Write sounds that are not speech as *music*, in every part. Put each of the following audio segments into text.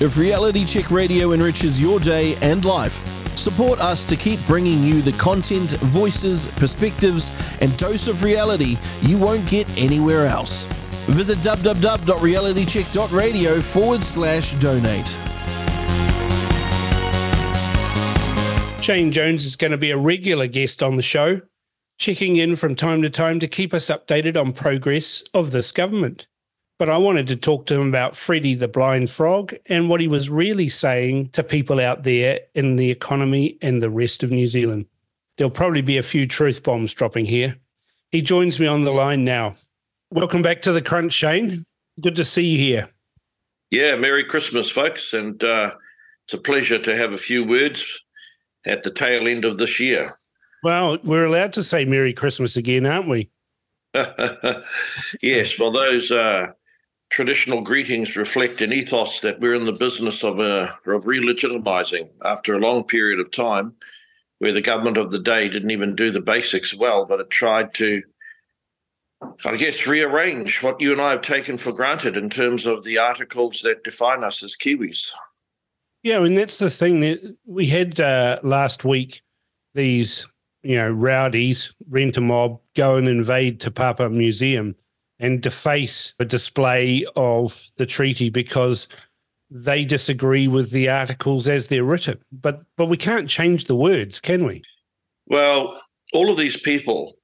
If Reality Check Radio enriches your day and life, support us to keep bringing you the content, voices, perspectives, and dose of reality you won't get anywhere else. Visit www.realitycheck.radio forward slash donate. Shane Jones is going to be a regular guest on the show, checking in from time to time to keep us updated on progress of this government but I wanted to talk to him about Freddie the Blind Frog and what he was really saying to people out there in the economy and the rest of New Zealand. There'll probably be a few truth bombs dropping here. He joins me on the line now. Welcome back to the Crunch, Shane. Good to see you here. Yeah, Merry Christmas, folks. And uh, it's a pleasure to have a few words at the tail end of this year. Well, we're allowed to say Merry Christmas again, aren't we? *laughs* yes, well, those uh, traditional greetings reflect an ethos that we're in the business of, uh, of re-legitimizing after a long period of time where the government of the day didn't even do the basics well, but it tried to, I guess, rearrange what you and I have taken for granted in terms of the articles that define us as Kiwis. Yeah, and that's the thing that we had uh, last week. These, you know, rowdies rent a mob, go and invade Te Papa Museum and deface a display of the treaty because they disagree with the articles as they're written. But but we can't change the words, can we? Well, all of these people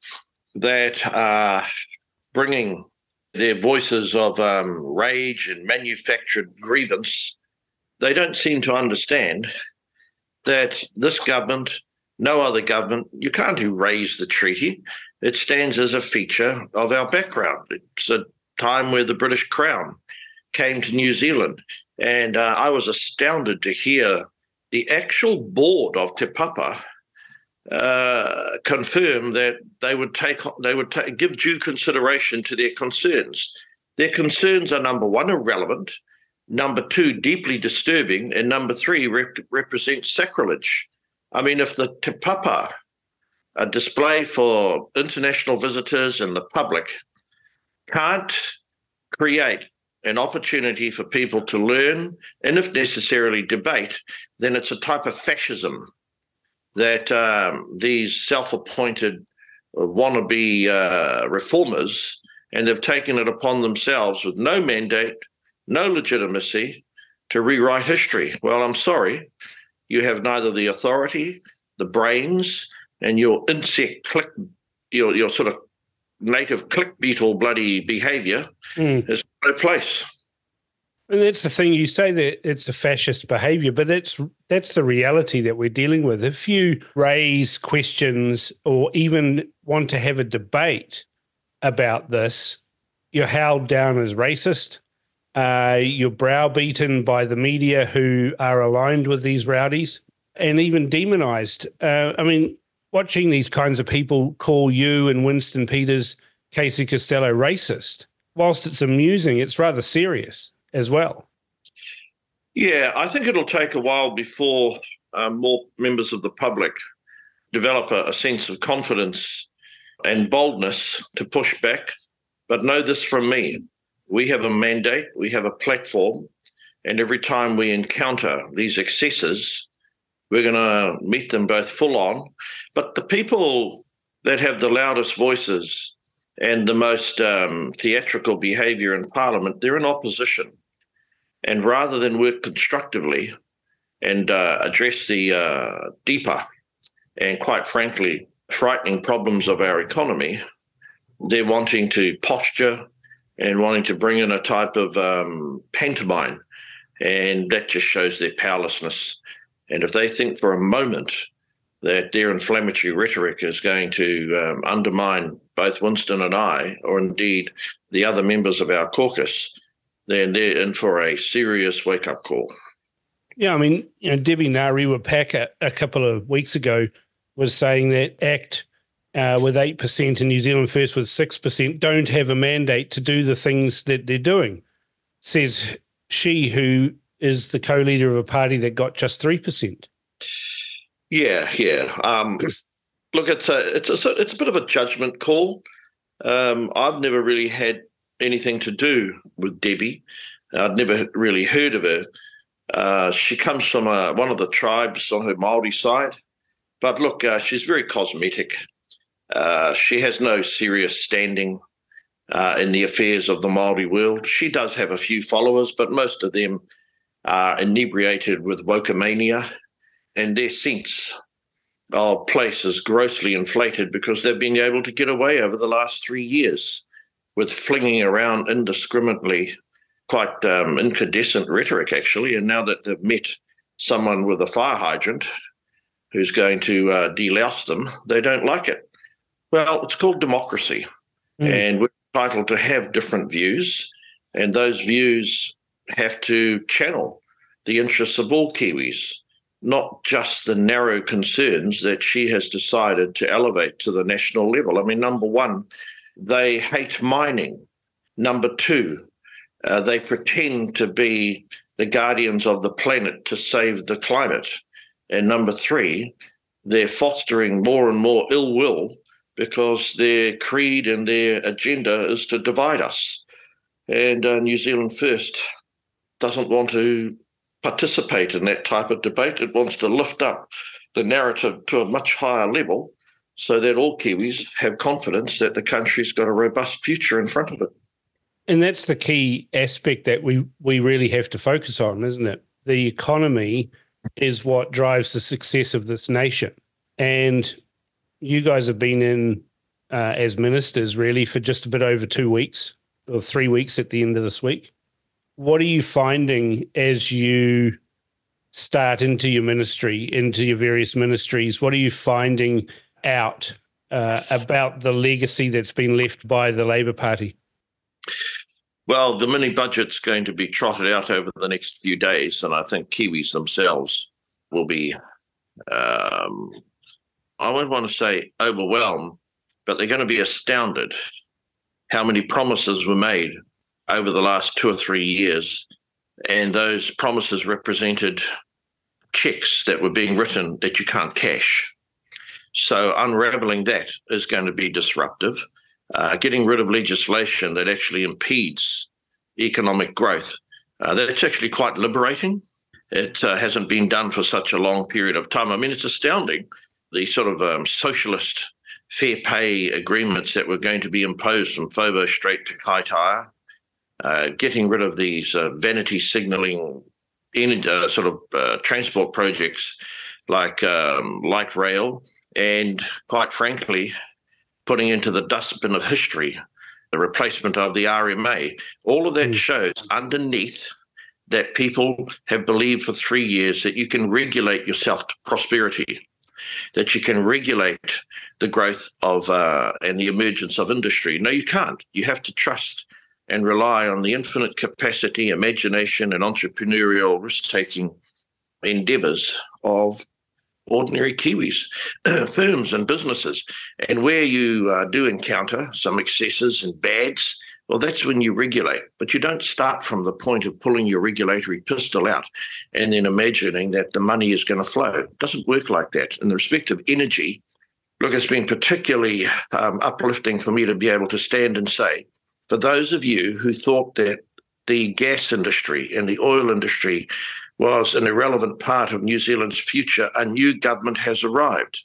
that are bringing their voices of um, rage and manufactured grievance, they don't seem to understand that this government, no other government, you can't erase the treaty it stands as a feature of our background. It's a time where the British Crown came to New Zealand. And uh, I was astounded to hear the actual board of Te Papa uh, confirm that they would take they would give due consideration to their concerns. Their concerns are number one, irrelevant. Number two, deeply disturbing, and number three, rep- represent sacrilege. I mean, if the Te Papa a display for international visitors and the public can't create an opportunity for people to learn and, if necessarily, debate, then it's a type of fascism that um, these self appointed wannabe uh, reformers and they've taken it upon themselves with no mandate, no legitimacy to rewrite history. Well, I'm sorry, you have neither the authority, the brains, and your insect click, your your sort of native click beetle bloody behaviour mm. is no place. And that's the thing you say that it's a fascist behaviour, but that's that's the reality that we're dealing with. If you raise questions or even want to have a debate about this, you're held down as racist. Uh, you're browbeaten by the media who are aligned with these rowdies and even demonized. Uh, I mean, watching these kinds of people call you and Winston Peters, Casey Costello racist, whilst it's amusing, it's rather serious as well. Yeah, I think it'll take a while before um, more members of the public develop a, a sense of confidence and boldness to push back. But know this from me we have a mandate, we have a platform, and every time we encounter these excesses, we're going to meet them both full on. But the people that have the loudest voices and the most um, theatrical behavior in Parliament, they're in opposition. And rather than work constructively and uh, address the uh, deeper and quite frankly, frightening problems of our economy, they're wanting to posture and wanting to bring in a type of um, pantomime. And that just shows their powerlessness and if they think for a moment that their inflammatory rhetoric is going to um, undermine both Winston and I, or indeed the other members of our caucus, then they're in for a serious wake up call. Yeah, I mean, you know, Debbie Ngarewa-Pack a, a couple of weeks ago was saying that ACT uh, with 8% and New Zealand First with 6% don't have a mandate to do the things that they're doing, says she, who is the co-leader of a party that got just three percent. Yeah, yeah. Um, *clears throat* look, it's a it's a it's a bit of a judgment call. Um, I've never really had anything to do with Debbie. I'd never really heard of her, Uh, she comes from uh, one of the tribes on her Maori side, but look, uh, she's very cosmetic. Uh, she has no serious standing uh, in the affairs of the Maori world. She does have a few followers, but most of them are inebriated with wokamania, and their sense of place is grossly inflated because they've been able to get away over the last three years with flinging around indiscriminately quite um, incandescent rhetoric, actually. And now that they've met someone with a fire hydrant who's going to uh, delouse them, they don't like it. Well, it's called democracy. Mm. And we're entitled to have different views. And those views have to channel the interests of all Kiwis, not just the narrow concerns that she has decided to elevate to the national level. I mean, number one, they hate mining. Number two, uh, they pretend to be the guardians of the planet to save the climate. And number three, they're fostering more and more ill will because their creed and their agenda is to divide us. And uh, New Zealand First doesn't want to participate in that type of debate. It wants to lift up the narrative to a much higher level so that all Kiwis have confidence that the country's got a robust future in front of it. And that's the key aspect that we we really have to focus on, isn't it? The economy is what drives the success of this nation. And you guys have been in uh, as ministers really for just a bit over two weeks or three weeks at the end of this week. What are you finding as you start into your ministry, into your various ministries? What are you finding out uh, about the legacy that's been left by the Labour Party? Well, the mini budget's going to be trotted out over the next few days, and I think Kiwis themselves will be, um, I won't want to say overwhelmed, but they're going to be astounded how many promises were made over the last two or three years. And those promises represented checks that were being written that you can't cash. So unraveling that is going to be disruptive. Uh, getting rid of legislation that actually impedes economic growth. Uh, that's actually quite liberating. It uh, hasn't been done for such a long period of time. I mean, it's astounding the sort of um, socialist fair pay agreements that were going to be imposed from FOBO straight to Kaitaia, uh, getting rid of these uh, vanity signaling in, uh, sort of uh, transport projects like um, light rail, and quite frankly, putting into the dustbin of history the replacement of the RMA. All of that mm. shows underneath that people have believed for three years that you can regulate yourself to prosperity, that you can regulate the growth of uh, and the emergence of industry. No, you can't. You have to trust and rely on the infinite capacity, imagination, and entrepreneurial risk taking endeavors of ordinary Kiwis, *clears throat* firms and businesses. And where you uh, do encounter some excesses and bads, well, that's when you regulate. But you don't start from the point of pulling your regulatory pistol out and then imagining that the money is going to flow. It doesn't work like that. In the respect of energy, look, it's been particularly um, uplifting for me to be able to stand and say, for those of you who thought that the gas industry and the oil industry was an irrelevant part of New Zealand's future, a new government has arrived.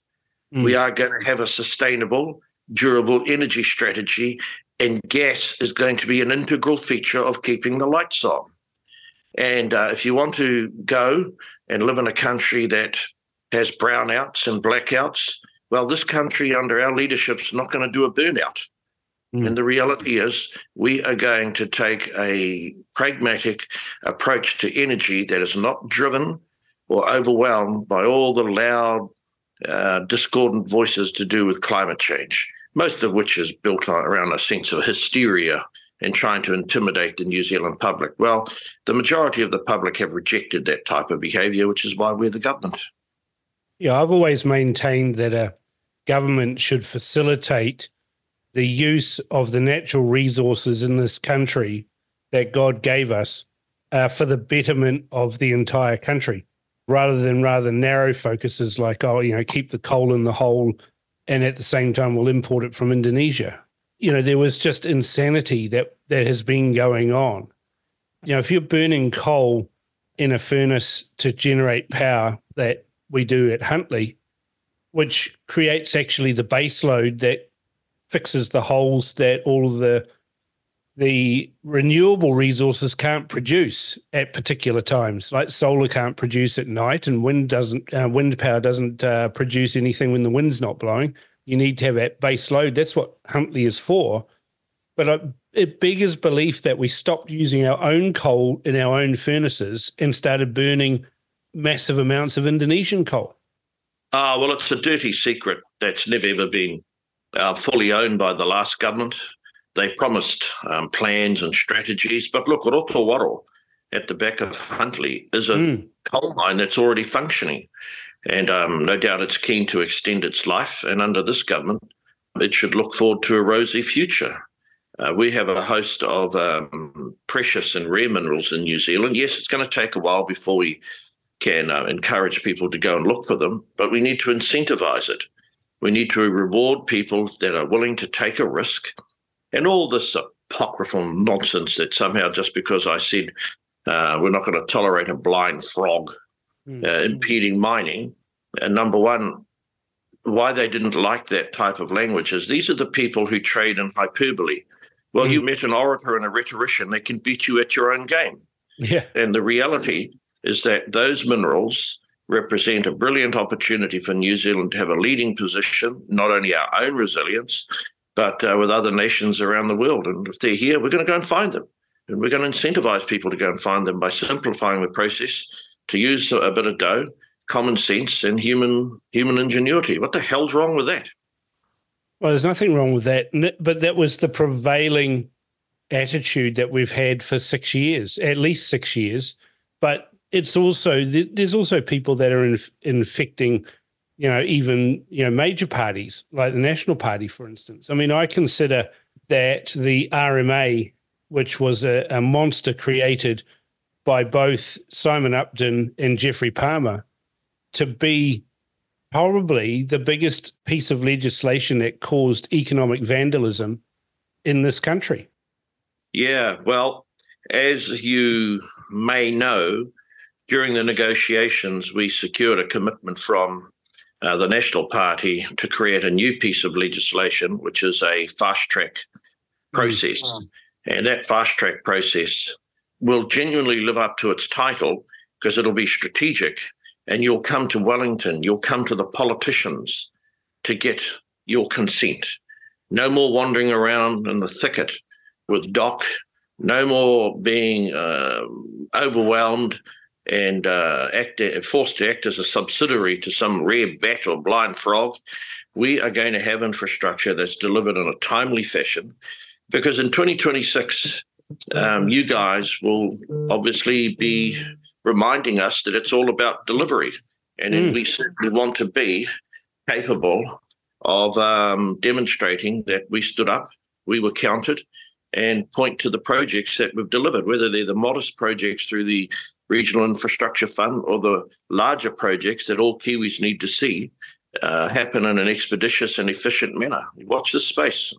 Mm. We are going to have a sustainable, durable energy strategy, and gas is going to be an integral feature of keeping the lights on. And uh, if you want to go and live in a country that has brownouts and blackouts, well, this country under our leadership is not going to do a burnout. Mm. And the reality is, we are going to take a pragmatic approach to energy that is not driven or overwhelmed by all the loud, uh, discordant voices to do with climate change, most of which is built around a sense of hysteria and trying to intimidate the New Zealand public. Well, the majority of the public have rejected that type of behaviour, which is why we're the government. Yeah, I've always maintained that a government should facilitate the use of the natural resources in this country that God gave us uh, for the betterment of the entire country, rather than rather narrow focuses like, oh, you know, keep the coal in the hole, and at the same time we'll import it from Indonesia. You know, there was just insanity that that has been going on. You know, if you're burning coal in a furnace to generate power that we do at Huntly, which creates actually the base load that fixes the holes that all of the the renewable resources can't produce at particular times. Like solar can't produce at night, and wind doesn't. Uh, wind power doesn't uh, produce anything when the wind's not blowing. You need to have that base load. That's what Huntly is for. But uh, it beggars belief that we stopped using our own coal in our own furnaces and started burning massive amounts of Indonesian coal. Ah, well, it's a dirty secret that's never ever been uh, fully owned by the last government. They promised um, plans and strategies, but look, Rotowaro at the back of Huntly is a mm. coal mine that's already functioning. And um, no doubt it's keen to extend its life. And under this government, it should look forward to a rosy future. Uh, we have a host of um, precious and rare minerals in New Zealand. Yes, it's going to take a while before we can uh, encourage people to go and look for them, but we need to incentivize it. We need to reward people that are willing to take a risk and all this apocryphal nonsense that somehow just because I said uh, we're not going to tolerate a blind frog mm. uh, impeding mining, and number one, why they didn't like that type of language is these are the people who trade in hyperbole. Well, mm. you met an orator and a rhetorician, they can beat you at your own game. Yeah. And the reality is that those minerals represent a brilliant opportunity for New Zealand to have a leading position, not only our own resilience, but uh, with other nations around the world. And if they're here, we're going to go and find them. And we're going to incentivize people to go and find them by simplifying the process to use a bit of dough, common sense, and human human ingenuity. What the hell's wrong with that? Well, there's nothing wrong with that, but that was the prevailing attitude that we've had for six years, at least six years. But it's also there's also people that are infecting you know, even, you know, major parties like the National Party, for instance. I mean, I consider that the RMA, which was a, a monster created by both Simon Upton and Geoffrey Palmer, to be probably the biggest piece of legislation that caused economic vandalism in this country. Yeah, well, as you may know, during the negotiations, we secured a commitment from uh, the National Party to create a new piece of legislation, which is a fast track process. Mm-hmm. And that fast track process will genuinely live up to its title because it'll be strategic. And you'll come to Wellington, you'll come to the politicians to get your consent. No more wandering around in the thicket with DOC, no more being uh, overwhelmed and uh, act, forced to act as a subsidiary to some rare bat or blind frog. We are going to have infrastructure that's delivered in a timely fashion because in 2026, um, you guys will obviously be reminding us that it's all about delivery. And mm. we certainly want to be capable of um, demonstrating that we stood up, we were counted, and point to the projects that we've delivered, whether they're the modest projects through the Regional Infrastructure Fund or the larger projects that all Kiwis need to see uh, happen in an expeditious and efficient manner. Watch this space.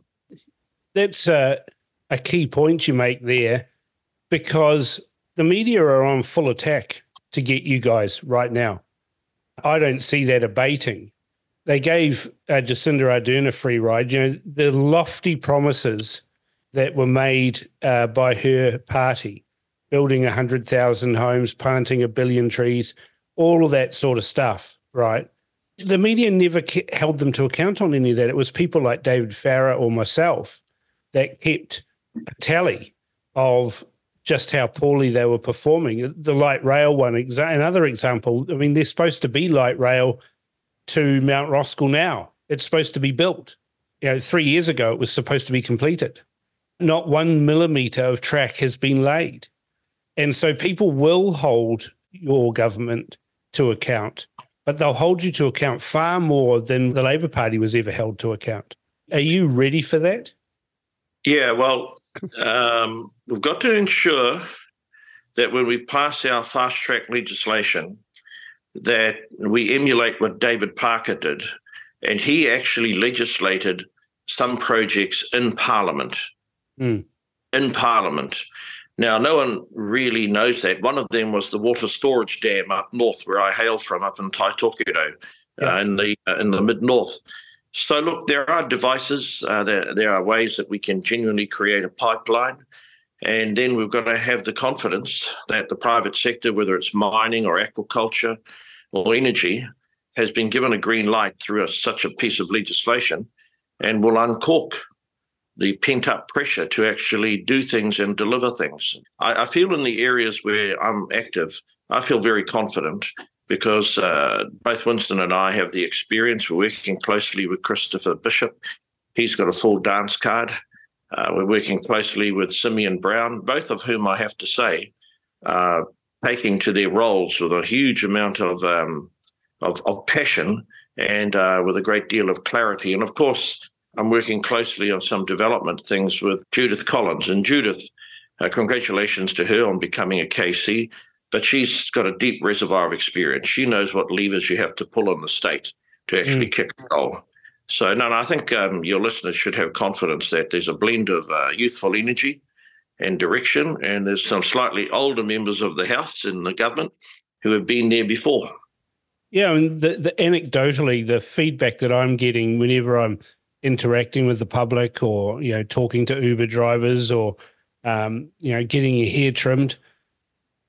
That's a, a key point you make there because the media are on full attack to get you guys right now. I don't see that abating. They gave uh, Jacinda Ardern a free ride. You know, the lofty promises that were made uh, by her party building 100,000 homes, planting a billion trees, all of that sort of stuff, right? The media never held them to account on any of that. It was people like David Farrar or myself that kept a tally of just how poorly they were performing. The light rail one, another example. I mean, there's supposed to be light rail to Mount Roskill now. It's supposed to be built. You know, three years ago, it was supposed to be completed. Not one millimeter of track has been laid. And so people will hold your government to account, but they'll hold you to account far more than the Labour Party was ever held to account. Are you ready for that? Yeah, well, um, we've got to ensure that when we pass our fast track legislation, that we emulate what David Parker did, and he actually legislated some projects in Parliament. Mm. In Parliament, Now, no one really knows that. One of them was the water storage dam up north, where I hail from, up in Taitokerau, yeah. uh, in the uh, in the mid north. So, look, there are devices. Uh, there there are ways that we can genuinely create a pipeline, and then we've got to have the confidence that the private sector, whether it's mining or aquaculture or energy, has been given a green light through a, such a piece of legislation, and will uncork the pent up pressure to actually do things and deliver things. I, I, feel in the areas where I'm active, I feel very confident because uh, both Winston and I have the experience. We're working closely with Christopher Bishop. He's got a full dance card. Uh, we're working closely with Simeon Brown, both of whom I have to say are taking to their roles with a huge amount of um, of, of, passion and uh, with a great deal of clarity. And of course, I'm working closely on some development things with Judith Collins. And Judith, uh, congratulations to her on becoming a KC, but she's got a deep reservoir of experience. She knows what levers you have to pull in the state to actually mm. kick goal. So, no, no, I think um, your listeners should have confidence that there's a blend of uh, youthful energy and direction, and there's some slightly older members of the House and the government who have been there before. Yeah, and the, the anecdotally, the feedback that I'm getting whenever I'm interacting with the public or you know talking to uber drivers or um, you know getting your hair trimmed.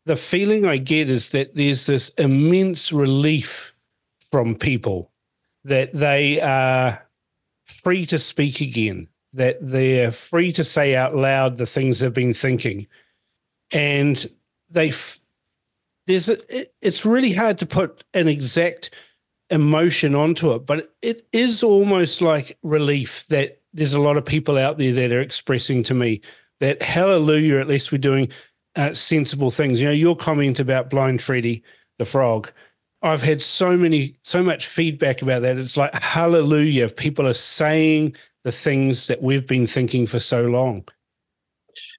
The feeling i get is that there's this immense relief from people that they are free to speak again that they're free to say out loud the things they've been thinking. And they there's a, it, it's really hard to put an exact emotion onto it, but it is almost like relief that there's a lot of people out there that are expressing to me that hallelujah, at least we're doing uh, sensible things. You know, your comment about Blind Freddy the frog. I've had so many, so much feedback about that. It's like hallelujah. People are saying the things that we've been thinking for so long.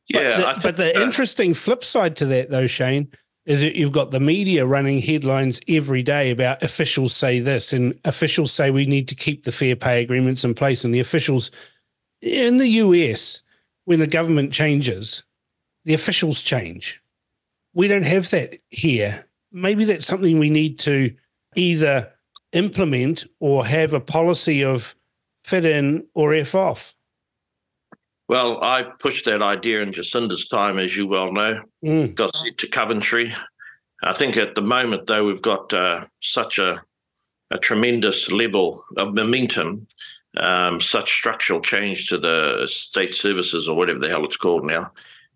Yeah, but the, but the interesting flip side to that, though, Shane, is that you've got the media running headlines every day about officials say this and officials say we need to keep the fair pay agreements in place. And the officials in the US when the government changes the officials change. We don't have that here. Maybe that's something we need to either implement or have a policy of fit in or f off well, I pushed that idea in Jacinda's time, as you well know. Mm. Got it to Coventry. I think at the moment, though, we've got uh, such a, a tremendous level of momentum, um, such structural change to the state services or whatever the hell it's called now.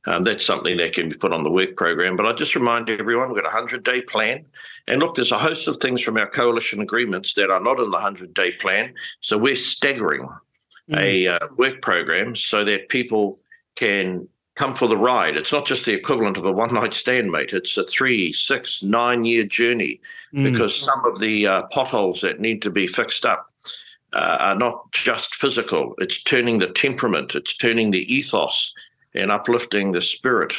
Um, that's something that can be put on the work program. But I just remind everyone we've got a 100 day plan. And look, there's a host of things from our coalition agreements that are not in the 100 day plan. So we're staggering. A uh, work program so that people can come for the ride. It's not just the equivalent of a one night stand, mate. It's a three, six, nine year journey mm. because some of the uh, potholes that need to be fixed up uh, are not just physical. It's turning the temperament, it's turning the ethos and uplifting the spirit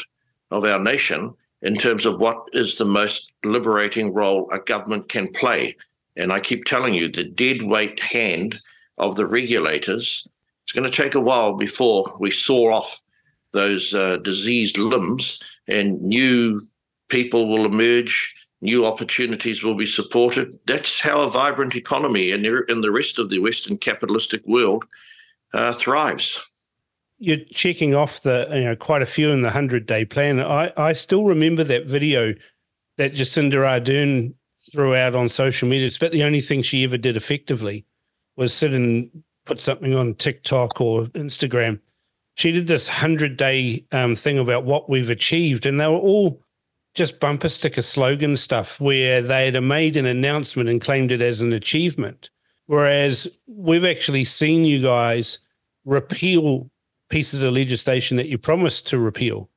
of our nation in terms of what is the most liberating role a government can play. And I keep telling you, the dead weight hand of the regulators. It's going to take a while before we saw off those uh, diseased limbs and new people will emerge, new opportunities will be supported. That's how a vibrant economy in in the rest of the Western capitalistic world uh, thrives. You're checking off the you know quite a few in the hundred day plan. I, I still remember that video that Jacinda Ardern threw out on social media. It's about the only thing she ever did effectively was sit and put something on TikTok or Instagram. She did this hundred day um, thing about what we've achieved, and they were all just bumper sticker slogan stuff where they had made an announcement and claimed it as an achievement. Whereas we've actually seen you guys repeal pieces of legislation that you promised to repeal.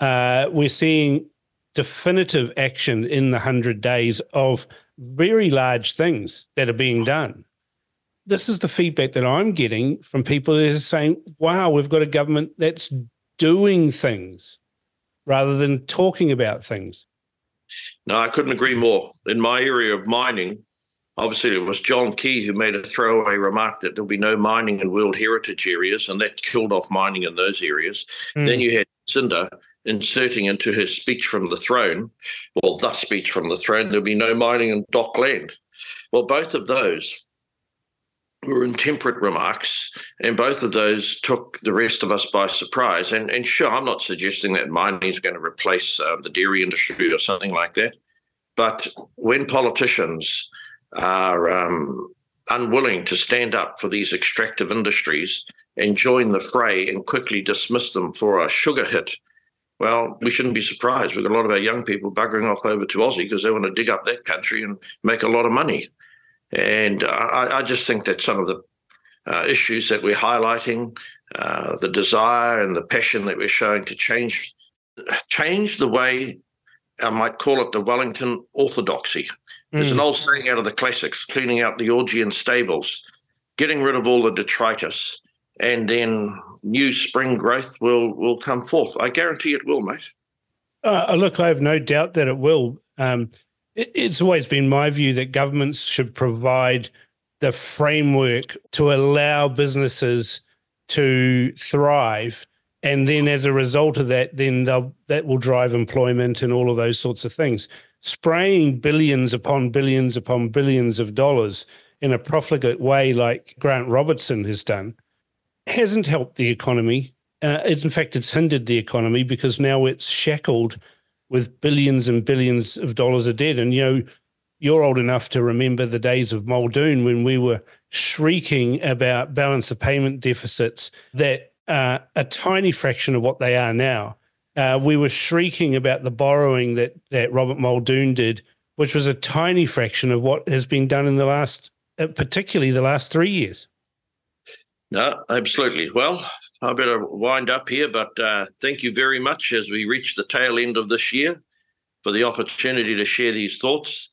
Uh, we're seeing definitive action in the 100 days of very large things that are being done this is the feedback that I'm getting from people that are saying, wow, we've got a government that's doing things rather than talking about things. No, I couldn't agree more. In my area of mining, obviously it was John Key who made a throwaway remark that there'll be no mining in World Heritage areas, and that killed off mining in those areas. Mm. Then you had Cinder, inserting into her speech from the throne, or the speech from the throne, there'll be no mining in DOC land. Well, both of those were intemperate remarks, and both of those took the rest of us by surprise. And, and sure, I'm not suggesting that mining is going to replace uh, the dairy industry or something like that. But when politicians are um, unwilling to stand up for these extractive industries and join the fray and quickly dismiss them for a sugar hit, well, we shouldn't be surprised. We've got a lot of our young people buggering off over to Aussie because they want to dig up that country and make a lot of money. And I, I just think that some of the uh, issues that we're highlighting, uh, the desire and the passion that we're showing to change, change the way I might call it the Wellington orthodoxy. There's mm. an old saying out of the classics: cleaning out the Augean stables, getting rid of all the detritus, and then new spring growth will will come forth. I guarantee it will, mate. Uh, look, I have no doubt that it will. Um, it's always been my view that governments should provide the framework to allow businesses to thrive. And then as a result of that then that will drive employment and all of those sorts of things. Spraying billions upon billions upon billions of dollars in a profligate way like grant robertson has done hasn't helped the economy. Uh, in fact it's hindered the economy because now it's shackled with billions and billions of dollars of debt. And you know, you're old enough to remember the days of Muldoon when we were shrieking about balance of payment deficits that uh, a tiny fraction of what they are now. Uh, we were shrieking about the borrowing that that Robert Muldoon did, which was a tiny fraction of what has been done in the last, uh, particularly the last three years. No, absolutely. Well, I better wind up here, but uh, thank you very much as we reach the tail end of this year for the opportunity to share these thoughts.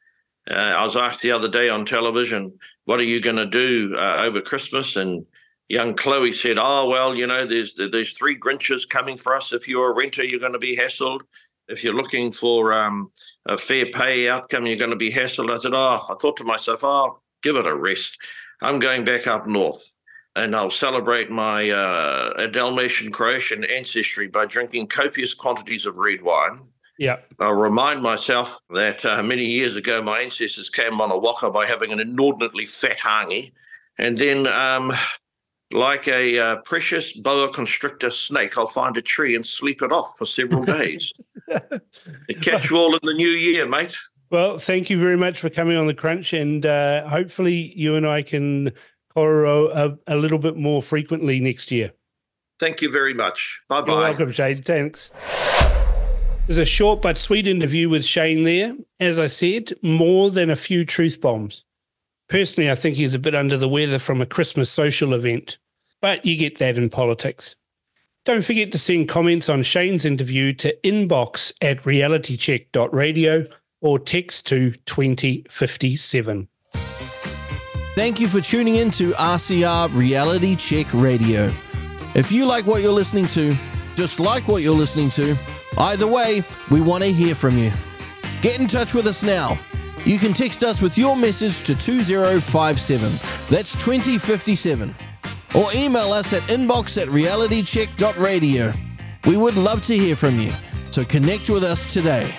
Uh, I was asked the other day on television, "What are you going to do uh, over Christmas?" And young Chloe said, "Oh well, you know, there's there's three Grinches coming for us. If you're a renter, you're going to be hassled. If you're looking for um, a fair pay outcome, you're going to be hassled." I said, "Oh," I thought to myself, "Oh, give it a rest. I'm going back up north." And I'll celebrate my uh, Dalmatian Croatian ancestry by drinking copious quantities of red wine. Yeah. I'll remind myself that uh, many years ago, my ancestors came on a waka by having an inordinately fat hangi. And then, um, like a uh, precious boa constrictor snake, I'll find a tree and sleep it off for several days. *laughs* catch you all in the new year, mate. Well, thank you very much for coming on the crunch, and uh, hopefully you and I can Korero a, uh, a little bit more frequently next year. Thank you very much. Bye bye. You're welcome, Shane. Thanks. There's a short but sweet interview with Shane there. As I said, more than a few truth bombs. Personally, I think he's a bit under the weather from a Christmas social event, but you get that in politics. Don't forget to send comments on Shane's interview to inbox at realitycheck.radio or text to 2057. Thank you for tuning in to RCR Reality Check Radio. If you like what you're listening to, dislike what you're listening to, either way, we want to hear from you. Get in touch with us now. You can text us with your message to 2057. That's 2057. Or email us at inbox at realitycheck.radio. We would love to hear from you, so connect with us today.